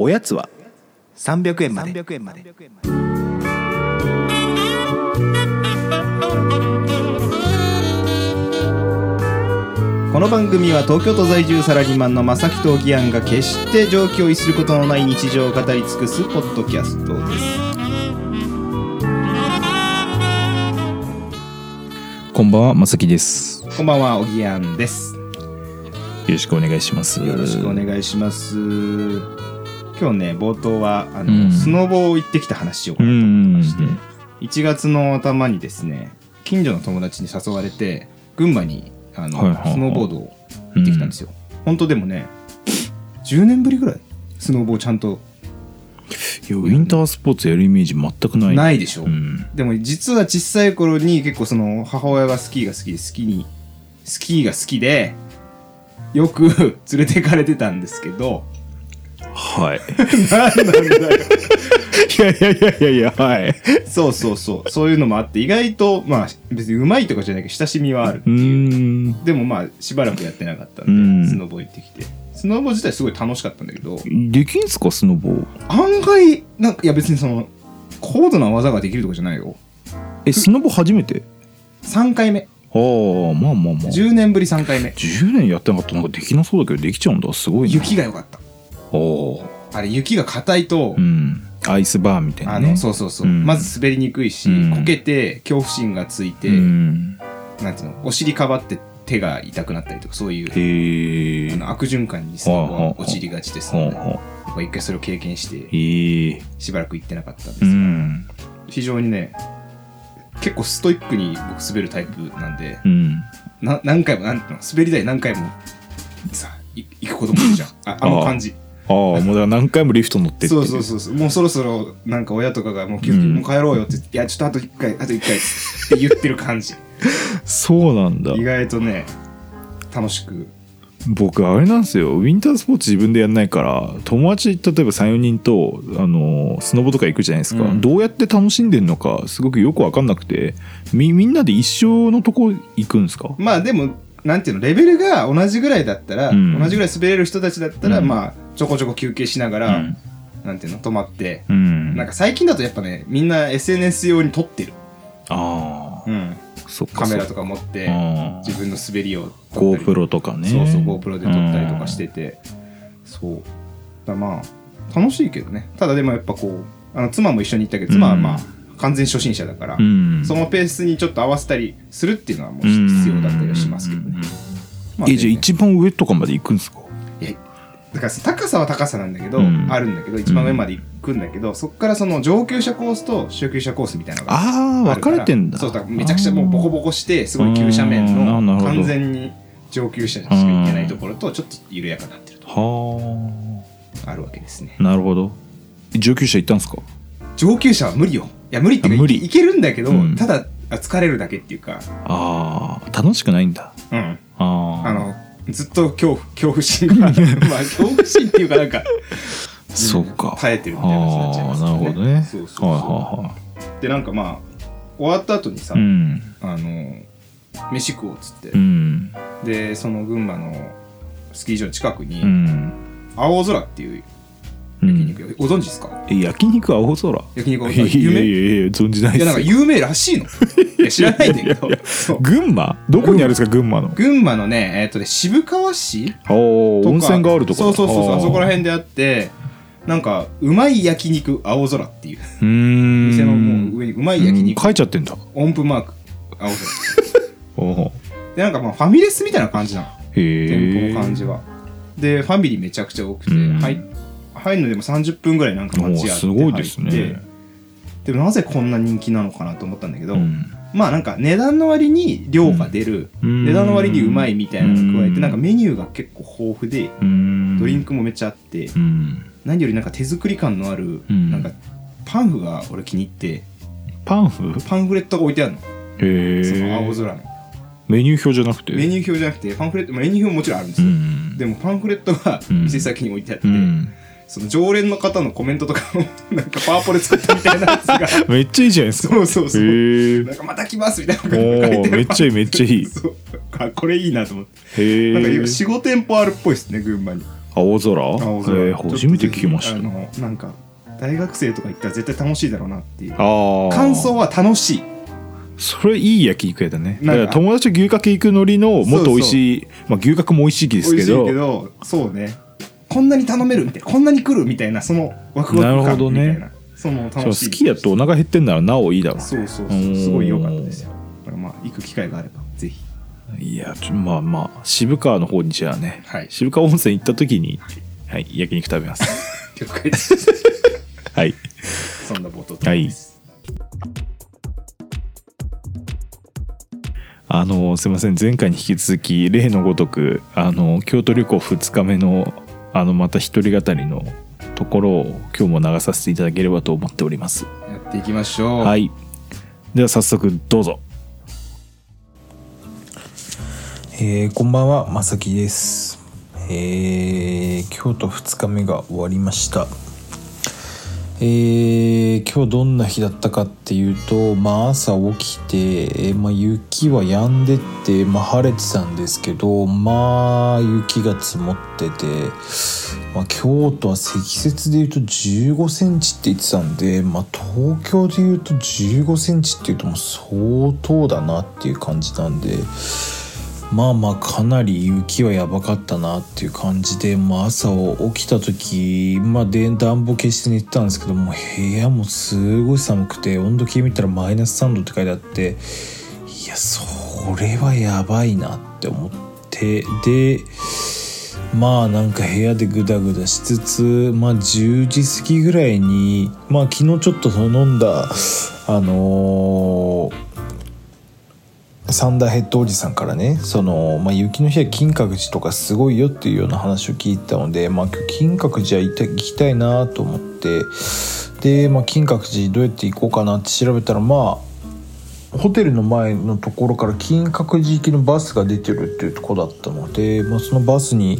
おやつは300円まで。この番組は東京都在住サラリーマンの正木とギアンが決して上気を逸することのない日常を語り尽くすポッドキャストです。こんばんは、まさきです。よこんばんはおぎやんです。ろしくお願いします。よろしくお願いします今日ね冒頭はあの、うん。スノボを行ってきた話しようかうなと思ってんまして、1月の頭にですね近所の友達に誘われて群馬にあの、はいはいはい。スノーボードを行ってきたんですよ、本当でもね10年ぶりぐらいスノボをちゃんと。いやウィンタースポーツやるイメージ全くない。ないでしょ、うん。でも実は小さい頃に結構その母親がスキーが好きでスキーにスキーが好きでよく 連れてかれてたんですけどはい。何なんだよ。いやいやいやいやいや、はい。そうそうそう。そういうのもあって意外とまあ別にうまいとかじゃないけど親しみはあるう。ーん。でもまあしばらくやってなかったんで、うん。スノボ行ってきて。スノボ自体すごい楽しかったんだけどできんすか、スノボ？案外なんかいや別にその高度な技ができるとかじゃないよ。え、スノボ初めて？3回目。ああ、まあまあまあ。10年ぶり3回目。10年やってなかったらなんかできなそうだけどできちゃうんだ。すごいな。雪が良かったあれ雪が硬いと、うん。アイスバーンみたいなね。あのそうそうそう、うん。まず滑りにくいし、うん。こけて恐怖心がついて、うん。なんていうのお尻かばって手が痛くなったりとかそういうあの悪循環にスノボはりがちですので、一回それを経験してしばらく行ってなかったんですうが、ん非常にね結構ストイックに僕滑るタイプなんでうん。な何回もなん滑り台何回もさい行くこともいるじゃん。ああの感じああもうだから何回もリフト乗ってってそうそうそうそう。もうそろそろなんか親とかがもううん。もう帰ろうよっていやちょっとあと1回あと1回って言ってる感じ。そうなんだ。意外とね楽しく。僕あれなんですよ。ウィンタースポーツ自分でやんないから友達例えば34人とあのスノボとか行くじゃないですか、うん。どうやって楽しんでんのかすごくよく分かんなくてみみんなで一緒のとこ行くんですか？まあでもなんていうのレベルが同じぐらいだったら、うん。同じぐらい滑れる人たちだったら、うん。まあちょこちょこ休憩しながら、うん。なんていうの？止まって、うん。なんか最近だとやっぱねみんな SNS 用に撮ってる、ああ、うん、カメラとかか持ってあ自分の滑りを GoPro とかね。そうそう GoPro で撮ったりとかしてて、そう。だまあ楽しいけどね。ただでもやっぱこうあの妻も一緒に行ったけど妻はまあ、完全初心者だから、うん。そのペースにちょっと合わせたりするっていうのはもう必要だったりはしますけどね、まあえじゃあ一番上とかまで行くんですか？だから高さは高さなんだけど、うん。あるんだけど一番上まで行くんだけど、そこからその上級者コースと初級者コースみたいなのがああ分かれてんだ。そうだからめちゃくちゃもうボコボコしてすごい急斜面の完全に上級者しか行けないところとちょっと緩やかになってると。はあ。るわけですね。あなるほど。上級者行ったんですか？上級者は無理よ。いや無理っていうかあ無理。いいけるんだけど、うん。ただあ疲れるだけっていうか。ああ楽しくないんだ。うん。あああのずっと恐怖恐怖心がまあ恐怖心っていうかなんかそっか。耐えてるみたいな話になっちゃいますあーなるほどね。そうそうそう、はいはいはでなんかまあ終わった後にさ、いうん。あの飯食おうっつって、うん。でその群馬のスキー場の近くに、うん。青空っていううん。焼肉屋、ご存知ですか？え焼肉青空？焼肉屋いやいや有名いやいや存じないいやなんか有名らしいの知らないんだけど群馬？どこにあるんですか群馬の？群馬のねえっ、とね渋川市温泉があるとこそうそうそうそうあそこらへ辺であってなんかうまい焼肉青空っていう。う店のもう上にうまい焼うん。肉書いちゃってんだ。音符マーク。青空。でなんかまあファミレスみたいな感じなの。へえ店舗の感じは。でファミリーめちゃくちゃ多くて、うん。入入るのでも30分ぐらいなんか待ち合っておーすごいですね。入ってでもなぜこんな人気なのかなと思ったんだけど、うんまあなんか値段の割に量が出る、うん。値段の割にうまいみたいなのを加えて、うん。なんかメニューが結構豊富で、うん。ドリンクもめっちゃあって、うん。何よりなんか手作り感のある、うん。なんかパンフが俺気に入ってパンフ？パンフレットが置いてあるの、へその青え空の。メニュー表じゃなくて？メニュー表じゃなくてパンフレットメニュー表ももちろんあるんですうよ、ん。でもパンフレットがうん。店先に置いてあって、うんその常連の方のコメントとかを なんかパワポで作ったみたいなやつが。めっちゃいいじゃないですか。そうそうそう。へえ。なんかまた来ますみたいなのがお書いてめっちゃいいめっちゃいい。そう。あこれいいなと思って。へえ。なんか45店舗あるっぽいですね群馬に。あ青空？青空。えー初めて聞きました。あのなんか大学生とか行ったら絶対楽しいだろうなっていう。ああ感想は楽しい。それいい焼肉屋だね。だ友達と牛角行くのりのもっと美味しいまあ、牛角も美味しいですけど。美味しいけどそうねこんなに頼めるみたいなこんなに来るみたいなそのワクワクなるほ感どねみたいなそのそう楽しい。好きやとお腹減ってんならなおいいだろうねそうそうそうすごい良かったですよ。だからまあ行く機会があればぜひ。いやまあまあ渋川の方にじゃあね、はい。渋川温泉行った時に、はい、焼肉食べます。了解です。はい。そんな冒頭です。あのすいません。前回に引き続き例のごとくあの京都旅行2日目のあのまた一人語りのところを今日も流させていただければと思っております。やっていきましょう。はい。では早速どうぞ。えーこんばんはまさきです。えー京都2日目が終わりましたえー今日どんな日だったかっていうとまあ朝起きて、えーまあ、雪は止んでって、まあ、晴れてたんですけどまあ雪が積もってて、まあ、京都は積雪でいうと1 5センチって言ってたんで、まあ、東京でいうと1 5センチっていうともう相当だなっていう感じなんで。まあまあかなり雪はやばかったなっていう感じで、まあ、朝起きた時、まあ、で暖房消して寝てたんですけども部屋もすごい寒くて温度計見たらマイナス3度って書いてあっていやそれはやばいなって思ってでまあなんか部屋でグダグダしつつまあ10時過ぎぐらいにまあ昨日ちょっと飲んだあのーサンダーヘッドおじさんからねその、まあ、雪の日は金閣寺とかすごいよっていうような話を聞いたので、まあ、金閣寺は行きたいなと思ってで、まあ、金閣寺どうやって行こうかなって調べたらまあホテルの前のところから金閣寺行きのバスが出てるっていうとこだったので、まあ、そのバスに、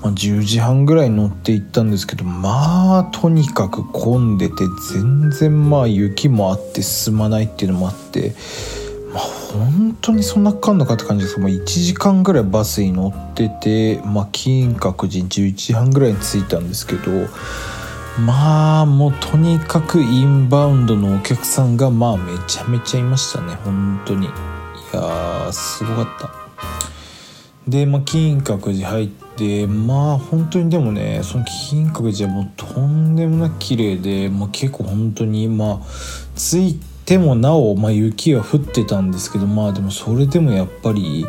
まあ、10時半ぐらい乗って行ったんですけどまあとにかく混んでて全然まあ雪もあって進まないっていうのもあって。まあ、本当にそんなかかんのかって感じですけど、まあ、1時間ぐらいバスに乗ってて、まあ、金閣寺11時半ぐらいに着いたんですけどまあもうとにかくインバウンドのお客さんがまあめちゃめちゃいましたね。本当に。いやすごかった。で、まあ、金閣寺入ってまあ本当にでもねその金閣寺はもうとんでもなく綺麗で、まあ、結構本当にまあ着いてもなお、まあ、雪は降ってたんですけどまあでもそれでもやっぱり、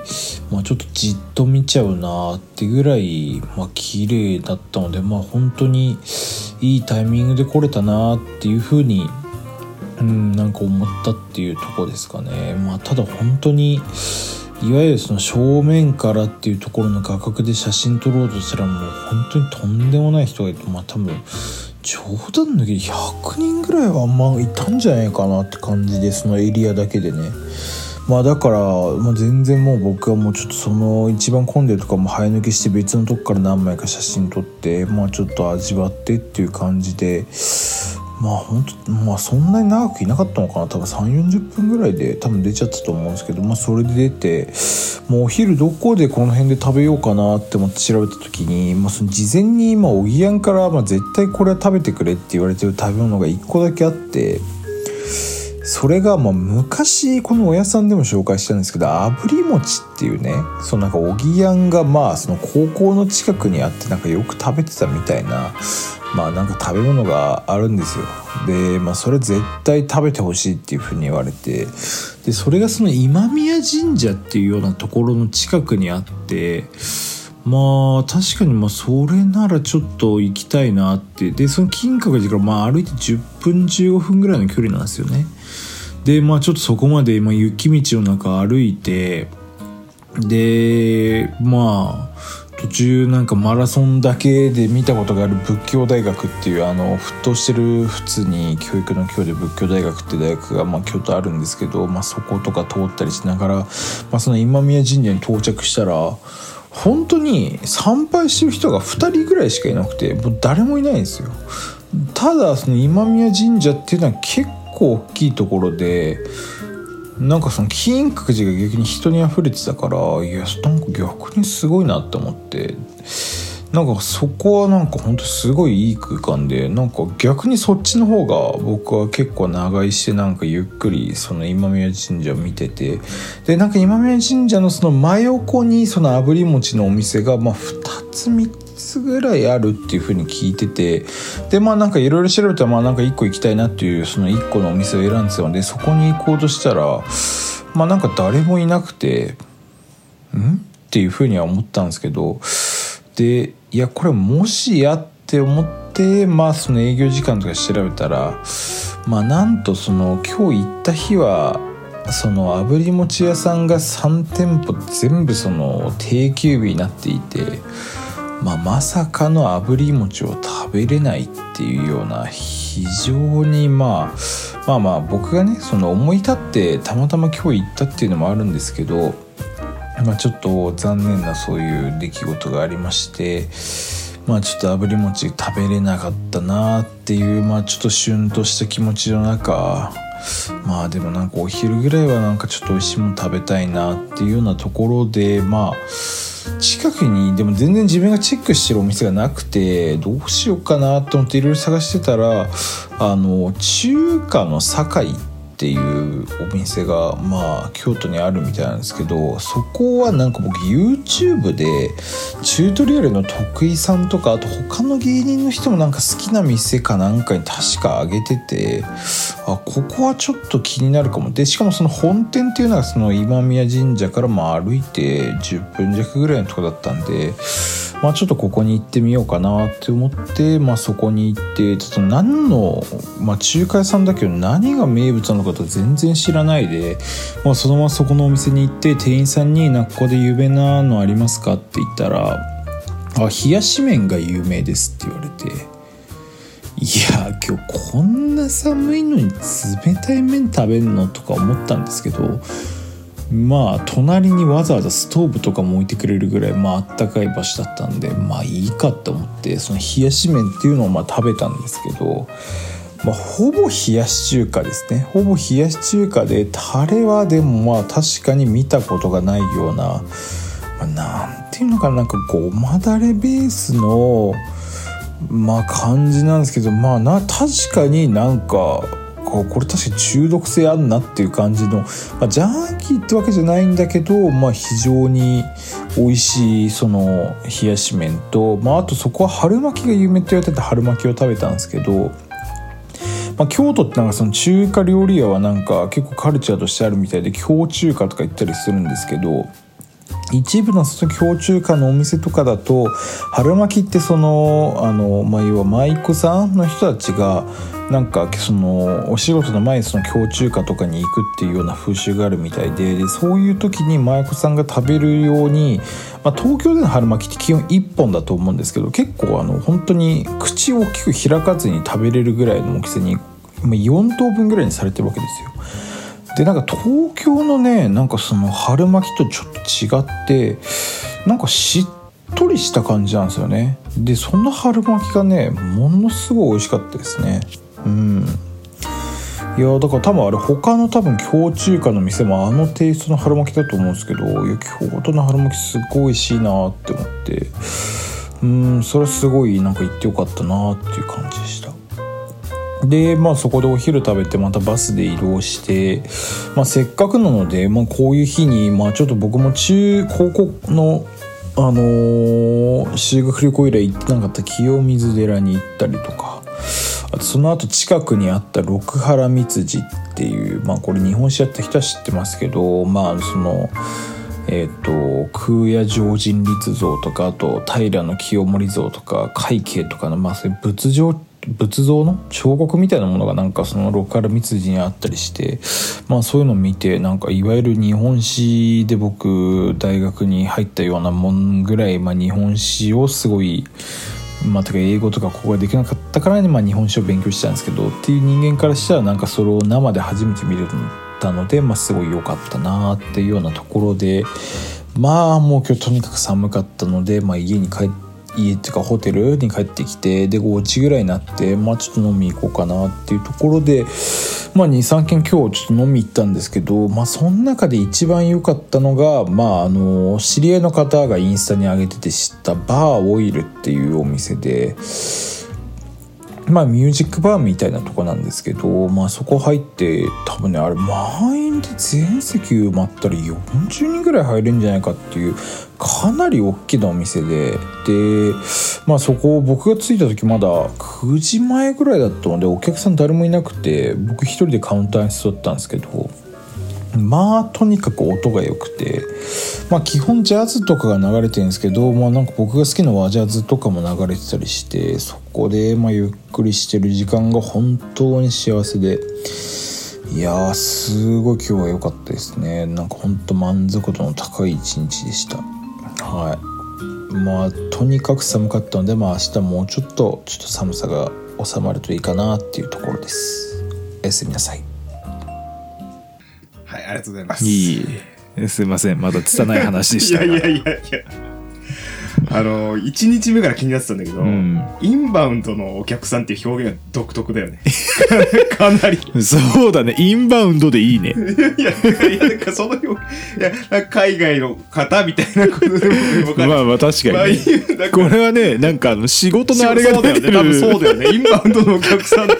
まあ、ちょっとじっと見ちゃうなってぐらい、まあ綺麗だったのでまあ本当にいいタイミングで来れたなっていうふうにうんなんか思ったっていうとこですかね。まあ、ただ本当にいわゆるその正面からっていうところの画角で写真撮ろうとしたらもう本当にとんでもない人がいてまあ多分冗談抜きで100人ぐらいはあんまいたんじゃないかなって感じでそのエリアだけでね。まあだから、まあ、全然もう僕はもうちょっとその一番混んでるとかも早抜けして別のとこから何枚か写真撮ってまあちょっと味わってっていう感じでまあ本当まあそんなに長くいなかったのかな。多分3 4 0分ぐらいで多分出ちゃったと思うんですけどまあそれで出てもうお昼どこでこの辺で食べようかなって思って調べた時に、まあ、その事前に今おぎやんから、まあ、絶対これは食べてくれって言われてる食べ物が1個だけあってそれがまあ昔この親さんでも紹介したんですけど炙り餅っていうねそのなんかおぎやんがまあその高校の近くにあってなんかよく食べてたみたいなまあなんか食べ物があるんですよ。でまあそれ絶対食べてほしいっていうふうに言われてでそれがその今宮神社っていうようなところの近くにあってまあ確かにまあそれならちょっと行きたいなって。でその金閣寺からまあ歩いて10分15分ぐらいの距離なんですよね。でまあちょっとそこまでまあ雪道の中歩いてでまあ途中なんかマラソンだけで見たことがある仏教大学っていうあの沸騰してる普通に教育の教で仏教大学って大学がまあ京都あるんですけど、まあ、そことか通ったりしながら、まあ、その今宮神社に到着したら本当に参拝してる人が2人ぐらいしかいなくてもう誰もいないんですよ。ただその今宮神社っていうのは結構大きいところでなんかその金閣寺が逆に人に溢れてたからいやなんか逆にすごいなって思って。なんかそこはなんか本当すごいいい空間でなんか逆にそっちの方が僕は結構長居してなんかゆっくりその今宮神社を見ててでなんか今宮神社のその真横にその炙り餅のお店がまあ2つ3つぐらいあるっていう風に聞いててでまあなんかいろいろ調べたらまあなんか1個行きたいなっていうその1個のお店を選んでたのでそこに行こうとしたらまあなんか誰もいなくてん？っていう風には思ったんですけどでいやこれもしやって思ってまあその営業時間とか調べたらまあなんとその今日行った日はその炙り餅屋さんが3店舗全部その定休日になっていて、まあ、まさかの炙り餅を食べれないっていうような非常にまあまあまあ僕がねその思い立ってたまたま今日行ったっていうのもあるんですけどまあ、ちょっと残念なそういう出来事がありましてまあちょっと炙り餅食べれなかったなっていうまあちょっとシュンとした気持ちの中まあでもなんかお昼ぐらいはなんかちょっと美味しいもの食べたいなっていうようなところでまあ近くにでも全然自分がチェックしてるお店がなくてどうしようかなと思っていろいろ探してたらあの中華の堺っっていうお店がまあ京都にあるみたいなんですけどそこはなんか僕 YouTube でチュートリアルの徳井さんとかあと他の芸人の人もなんか好きな店かなんかに確かあげててあここはちょっと気になるかも。でしかもその本店っていうのがその今宮神社からまあ歩いて10分弱ぐらいのとこだったんでまあ、ちょっとここに行ってみようかなって思って、まあ、そこに行ってちょっと何の、まあ、中華屋さんだけど何が名物なのかと全然知らないで、まあ、そのままそこのお店に行って店員さんに「なここで有名なのありますか?」って言ったら「あ冷やし麺が有名です」って言われて。いや今日こんな寒いのに冷たい麺食べるの？とか思ったんですけどまあ隣にわざわざストーブとかも置いてくれるぐらいまああったかい場所だったんでまあいいかって思ってその冷やし麺っていうのをまあ食べたんですけど、まあ、ほぼ冷やし中華ですね。ほぼ冷やし中華でタレはでもまあ確かに見たことがないような、まあ、なんていうのかななんかごまだれベースのまあ感じなんですけどまあな確かになんかこれ確かに中毒性あんなっていう感じの、まあ、ジャーキーってわけじゃないんだけど、まあ、非常に美味しいその冷やし麺と、まあ、あとそこは春巻きが有名って言われてて春巻きを食べたんですけど、まあ、京都ってなんかその中華料理屋はなんか結構カルチャーとしてあるみたいで京中華とか言ったりするんですけど一部のその京中華のお店とかだと春巻きってそのあの、まあ、要は舞妓さんの人たちがなんかそのお仕事の前にその京中華とかに行くっていうような風習があるみたいででそういう時に舞妓さんが食べるように、まあ、東京での春巻きって基本1本だと思うんですけど結構あの本当に口を大きく開かずに食べれるぐらいの大きさに4等分ぐらいにされてるわけですよ。でなんか東京のねなんかその春巻きとちょっと違ってなんかしっとりした感じなんですよねでその春巻きがねものすごい美味しかったですねうん。いやだから多分あれ他の多分京中華の店もあのテイストの春巻きだと思うんですけどいや京都の春巻きすごい美味しいなって思って。うんそれすごいなんか行ってよかったなっていう感じでした。でまあそこでお昼食べてまたバスで移動して、まあ、せっかくなので、まあ、こういう日に、まあ、ちょっと僕も中高校のあのー、修学旅行以来行ってなかった清水寺に行ったりとかあとその後近くにあった六原三辻っていうまあこれ日本史やった人は知ってますけどまあそのえっ、ー、と空也上人立像とかあと平清盛像とか海慶とかのまあそういう仏像仏像の彫刻みたいなものがなんかその六原三辻にあったりしてまあそういうのを見てなんかいわゆる日本史で僕大学に入ったようなもんぐらい、まあ、日本史をすごいまあ、とか英語とかここができなかったからに、まあ、日本史を勉強したんですけどっていう人間からしたらなんかそれを生で初めて見れたので、まあ、すごい良かったなっていうようなところでまあもう今日とにかく寒かったので、まあ、家に帰って家っていうかホテルに帰ってきてで5時ぐらいになってまあちょっと飲み行こうかなっていうところでまあ23軒今日ちょっと飲み行ったんですけどまあその中で一番良かったのがまああの知り合いの方がインスタに上げてて知ったバーオイルっていうお店でまあミュージックバーみたいなとこなんですけど、まあそこ入って多分ねあれ満員で全席埋まったら40人ぐらい入れるんじゃないかっていうかなり大きなお店ででまあそこ僕が着いた時まだ9時前ぐらいだったのでお客さん誰もいなくて僕一人でカウンターに座ったんですけどまあとにかく音が良くてまあ基本ジャズとかが流れてるんですけど、まあ、なんか僕が好きな和ジャズとかも流れてたりしてそこでまゆっくりしてる時間が本当に幸せでいやすごい今日は良かったですね。なんか本当満足度の高い一日でした。はい。まあとにかく寒かったのでまあ明日もうちょっとちょっと寒さが収まるといいかなっていうところです。おやすみなさいはいありがとうございます。いいすいません。まだ拙い話でしたいやいやいやいやあの1日目から気になってたんだけど、うん。インバウンドのお客さんっていう表現が独特だよね。かなり。そうだね。インバウンドでいいね。いやいやなんかその表現いやなんか海外の方みたいなことでも分かるまあまあ確かにね。かこれはねなんかあの仕事のあれそうだよね。多分そうだよね。インバウンドのお客さんって。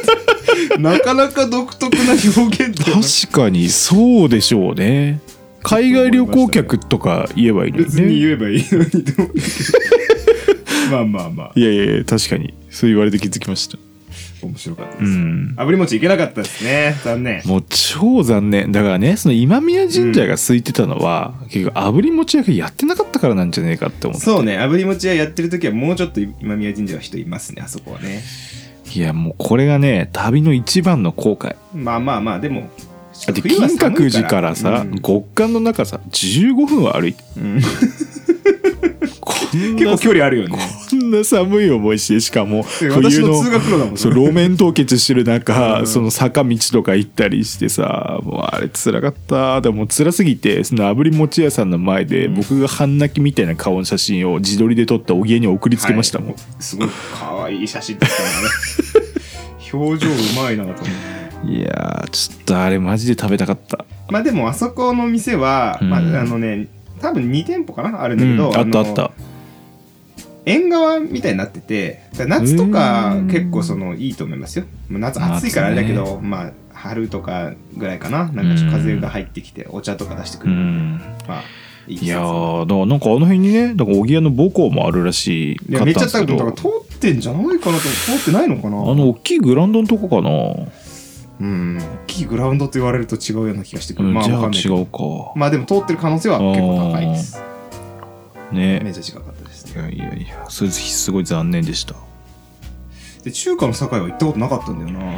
なかなか独特な表現だよね。確かにそうでしょうね海外旅行客とか言えばいいのに別にね言えばいいのにと思うまあまあまあいやいや確かに。そう言われて気づきました。面白かったです、うん。炙り餅いけなかったですね。残念。もう超残念。だからねその今宮神社が空いてたのは、結局炙り餅屋がやってなかったからなんじゃねえかって思って。そうね。炙り餅屋やってる時はもうちょっと今宮神社は人いますね。あそこはね。いやもうこれがね旅の一番の後悔。まあまあまあ。でもだって金閣寺からさ、うん。極寒の中さ15分は歩いて。うん。結構距離あるよね。こんな寒い思いしてしかも私の通学路だもんそう路面凍結してる中、うん。その坂道とか行ったりしてさもうあれ辛かったでも辛すぎてその炙り餅屋さんの前で、僕が半泣きみたいな顔の写真を自撮りで撮ったお家に送りつけましたもん、はい。すごい可愛い写真だったね。表情うまいなと思っていやーちょっとあれマジで食べたかった。まあでもあそこの店は、うん。まあ、あのね多分2店舗かなあるんだうん。けど、あったあのった縁側みたいになっててだから夏とかうん。結構そのいいと思いますよ。まあ夏暑いからあれだけど、まあ春とかぐらいかな。なんかちょっと風が入ってきてお茶とか出してくうる。んで、ん。まあいいいやーだからなんかあの辺にねだから小木屋の母校もあるらしいいやかめっちゃ多ったんですけど。分だから通ってんじゃないかなと思う。通ってないのかな？あの大きいグラウンドのとこかなうん大きいグラウンドって言われると違うような気がしてくる、まあうんじゃあわかんないけど。違うか、まあでも通ってる可能性は結構高いです。ねめっちゃ近かったですね。いやいやいやそれすごい残念でした。で中華の境は行ったことなかったんだよな。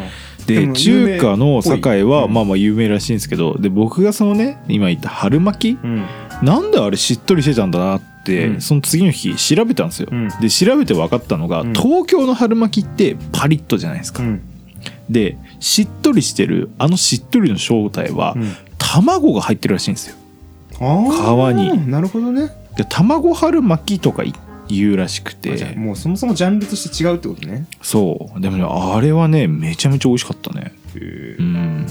でも中華の堺はうん。まあまあ有名らしいんですけどで僕がそのね今言った春巻きうん。なんであれしっとりしてたんだなって、うん。その次の日調べたんですよ、うん。で調べて分かったのが、うん。東京の春巻きってパリッとじゃないですか、うん。でしっとりしてるあのしっとりの正体は、うん。卵が入ってるらしいんですよ。皮に。なるほどね。で卵春巻きとか言うらしくて。もうそもそもジャンルとして違うってことね。そう。でもねあれはねめちゃめちゃ美味しかったね。うん。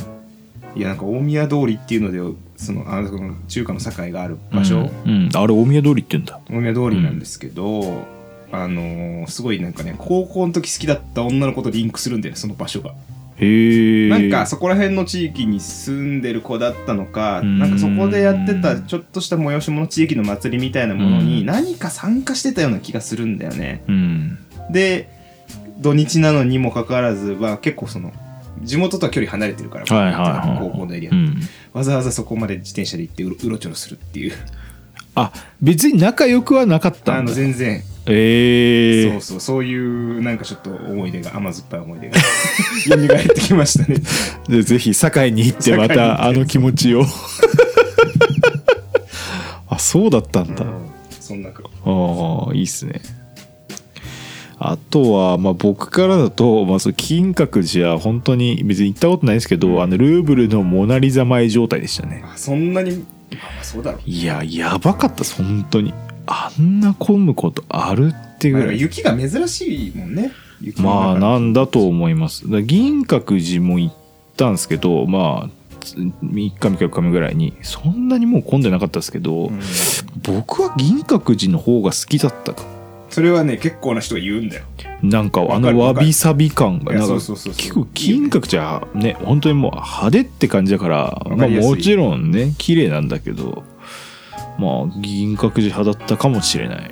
いやなんか大宮通りっていうのでそのあの中華の境がある場所、うん、うん。あれ大宮通りって言うんだ。大宮通りなんですけど、あのーすごいなんかね高校の時好きだった女の子とリンクするんだよねその場所が、へえなんかそこら辺の地域に住んでる子だったのかうん。なんかそこでやってたちょっとした催し物地域の祭りみたいなものにうん。何か参加してたような気がするんだよね。うん。で土日なのにもかかわらずは結構その地元とは距離離れてるから、はいはいはい高校のエリア、うん。わざわざそこまで自転車で行ってうろうろちょろするっていう。あ別に仲良くはなかったあのんだ全然ええそうそうそういうなんかちょっと思い出が甘酸っぱい思い出が。蘇ってきましたね。でぜひ堺に行ってまたあの気持ちを。あそうだったんだ、そんなかああいいっすね。あとは、まあ、僕からだと、まあ、その金閣寺は本当に別に行ったことないですけど、あのルーブルのモナ・リザ前状態でしたね。あそんなにまあまあそうだろう。いややばかったです本当にあんな混むことあるってまあぐらい。雪が珍しいもんね。まあ中なんだと思います。銀閣寺も行ったんですけどまあ3日3日4日目ぐらいにそんなにもう混んでなかったですけど、うん。僕は銀閣寺の方が好きだったか。それはね結構な人が言うんだよ。なんかあのわびさび感がなんか結構金閣寺はね本当にもう派手って感じだからまあもちろんね綺麗なんだけどまあ銀閣寺派だったかもしれない。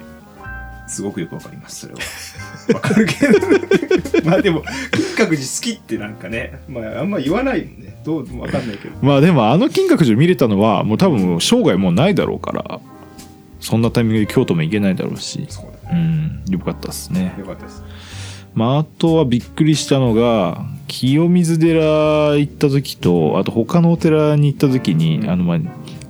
すごくよくわかりますそれは。わかるけど まあでも金閣寺好きってなんかねまああんま言わないもんね。どうわかんないけど。まあでもあの金閣寺見れたのはもう多分生涯もうないだろうからそんなタイミングで京都も行けないだろうし。そうだうんよかったですね。よかったです。まああとはびっくりしたのが清水寺行った時とあと他のお寺に行った時に、うんあのまあ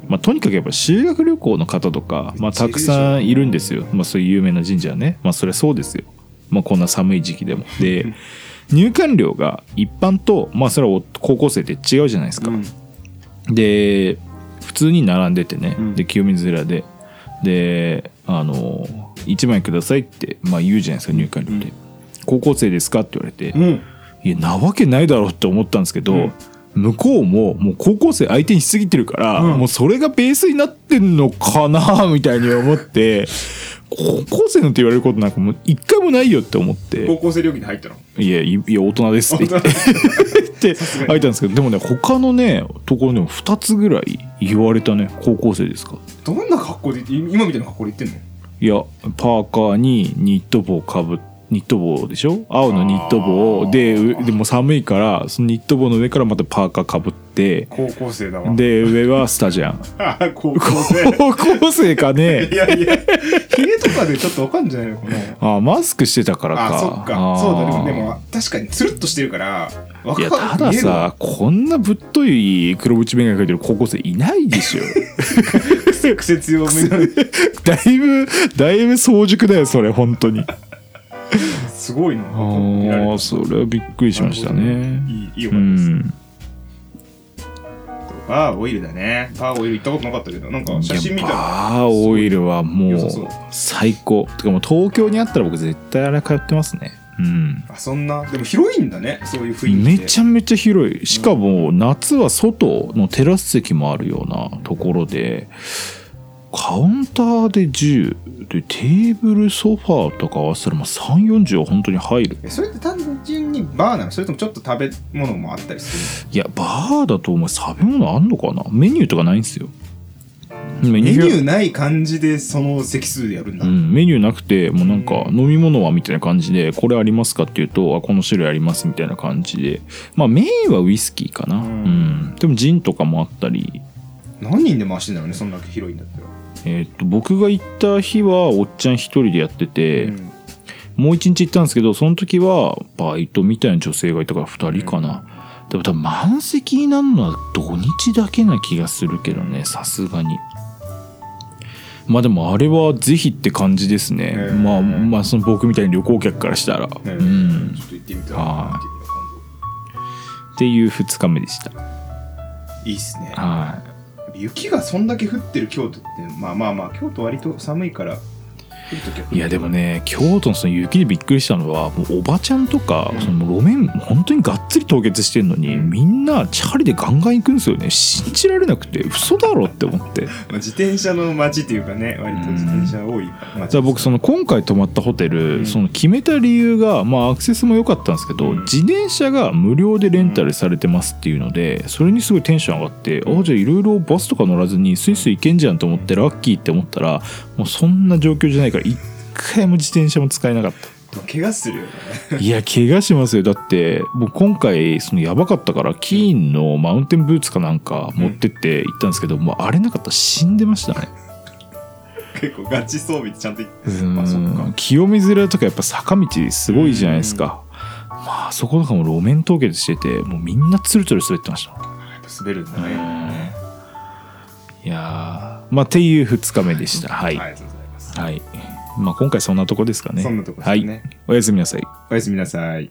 まあ、とにかくやっぱ修学旅行の方とか、まあ、たくさんいるんですよ、まあ、そういう有名な神社はね、まあ、それはそうですよ、まあ、こんな寒い時期でも。で 入館料が一般と、まあ、それは高校生って違うじゃないですか、うん。で普通に並んでてね、うん。で清水寺で。であの「1枚ください」って、まあ、言うじゃないですか入館料で、うん。高校生ですか?」って言われて、うん。いやなわけないだろうって思ったんですけど、うん向こうももう高校生相手にしすぎてるから、うん。もうそれがベースになってんのかな みたいに思って高校生なんて言われることなんかもう一回もないよって思って。高校生料金で入ったの？いやいいや大人ですって。言 ってって書いたんですけどでもね他のねところでも2つぐらい言われたね高校生ですか。どんな格好で今みたいな格好で行ってんの？いやパーカーにニット帽かぶニット帽でしょ？青のニット帽でうでも寒いからそのニット帽の上からまたパーカーかぶって。高校生だわ。で上はスタジャン あ高校生。高校生かね？いやいや。ヒゲとかでちょっとわかんじゃないのかな。あマスクしてたからか。あそっか。そうだでもでも確かにつるっとしてるからわいやたださこんなぶっとい黒縁眼鏡かけてる高校生いないでしょ。癖強めのだいぶだいぶ早熟だよそれ本当に すごいなああそれはびっくりしましたね。いいいいようかったですんバーオイルだね。バーオイル行ったことなかったけどなんか写真見たらバーオイルはもう最高。てかもう東京にあったら僕絶対あれ通ってますね。うん。あそんな？でも広いんだねそういう雰囲気めでちゃめちゃ広い。しかも夏は外のテラス席もあるようなところでカウンターで10でテーブルソファーとか合わせたら340は本当に入る。えそれって単純にバーなの？それともちょっと食べ物もあったりすいやバーだとお前食べ物あんのかな？メニューとかないんですよ。メニュー。ーない感じでその席数でやるんだ、うん、メニューなくてもうなんか飲み物はみたいな感じでこれありますかっていうとあこの種類ありますみたいな感じで。まあメインはウイスキーかな、ううんん。でもジンとかもあったり。何人で回してんだろうねそんだけ広いんだったら、えーっと僕が行った日はおっちゃん一人でやってて、うん。もう一日行ったんですけどその時はバイトみたいな女性がいたから2人かな、でも多分満席になるのは土日だけな気がするけどねさすがに。まあでもあれはぜひって感じですね、へー。まあまあその僕みたいに旅行客からしたら、えー。うん。ちょっと行ってみたいはい。なっていう2日目でした。いいっすね。は雪がそんだけ降ってる京都ってまあまあまあ京都割と寒いからいいやでもね京都のその雪でびっくりしたのはもうおばちゃんとか、うん。その路面本当にがっつり凍結してるのに、うん。みんなチャリでガンガン行くんですよね。信じられなくて嘘だろって思って。まあ、自転車の街っていうかね割と自転車多い街じゃあ僕その今回泊まったホテル、うん。その決めた理由がまあアクセスも良かったんですけど、うん。自転車が無料でレンタルされてますっていうのでそれにすごいテンション上がって、あじゃあいろいろバスとか乗らずにスイスイ行けんじゃんと思ってラッキーって思ったらもうそんな状況じゃないから一回も自転車も使えなかった。怪我するよね。いや怪我しますよ。だってもう今回そのやばかったからキーンのマウンテンブーツかなんか持ってって行ったんですけど、もうあれなかったら死んでましたね。結構ガチ装備ちゃんとうんあそっか。清水寺とかやっぱ坂道すごいじゃないですか、まあそことかも路面凍結しててもうみんなツルツル滑ってました。やっぱ滑るんだね。いやーまあっていう2日目でした。はい、ありがとうございます。はい。まあ今回そんなとこですかね。そんなとこですね。はい、おやすみなさい。おやすみなさい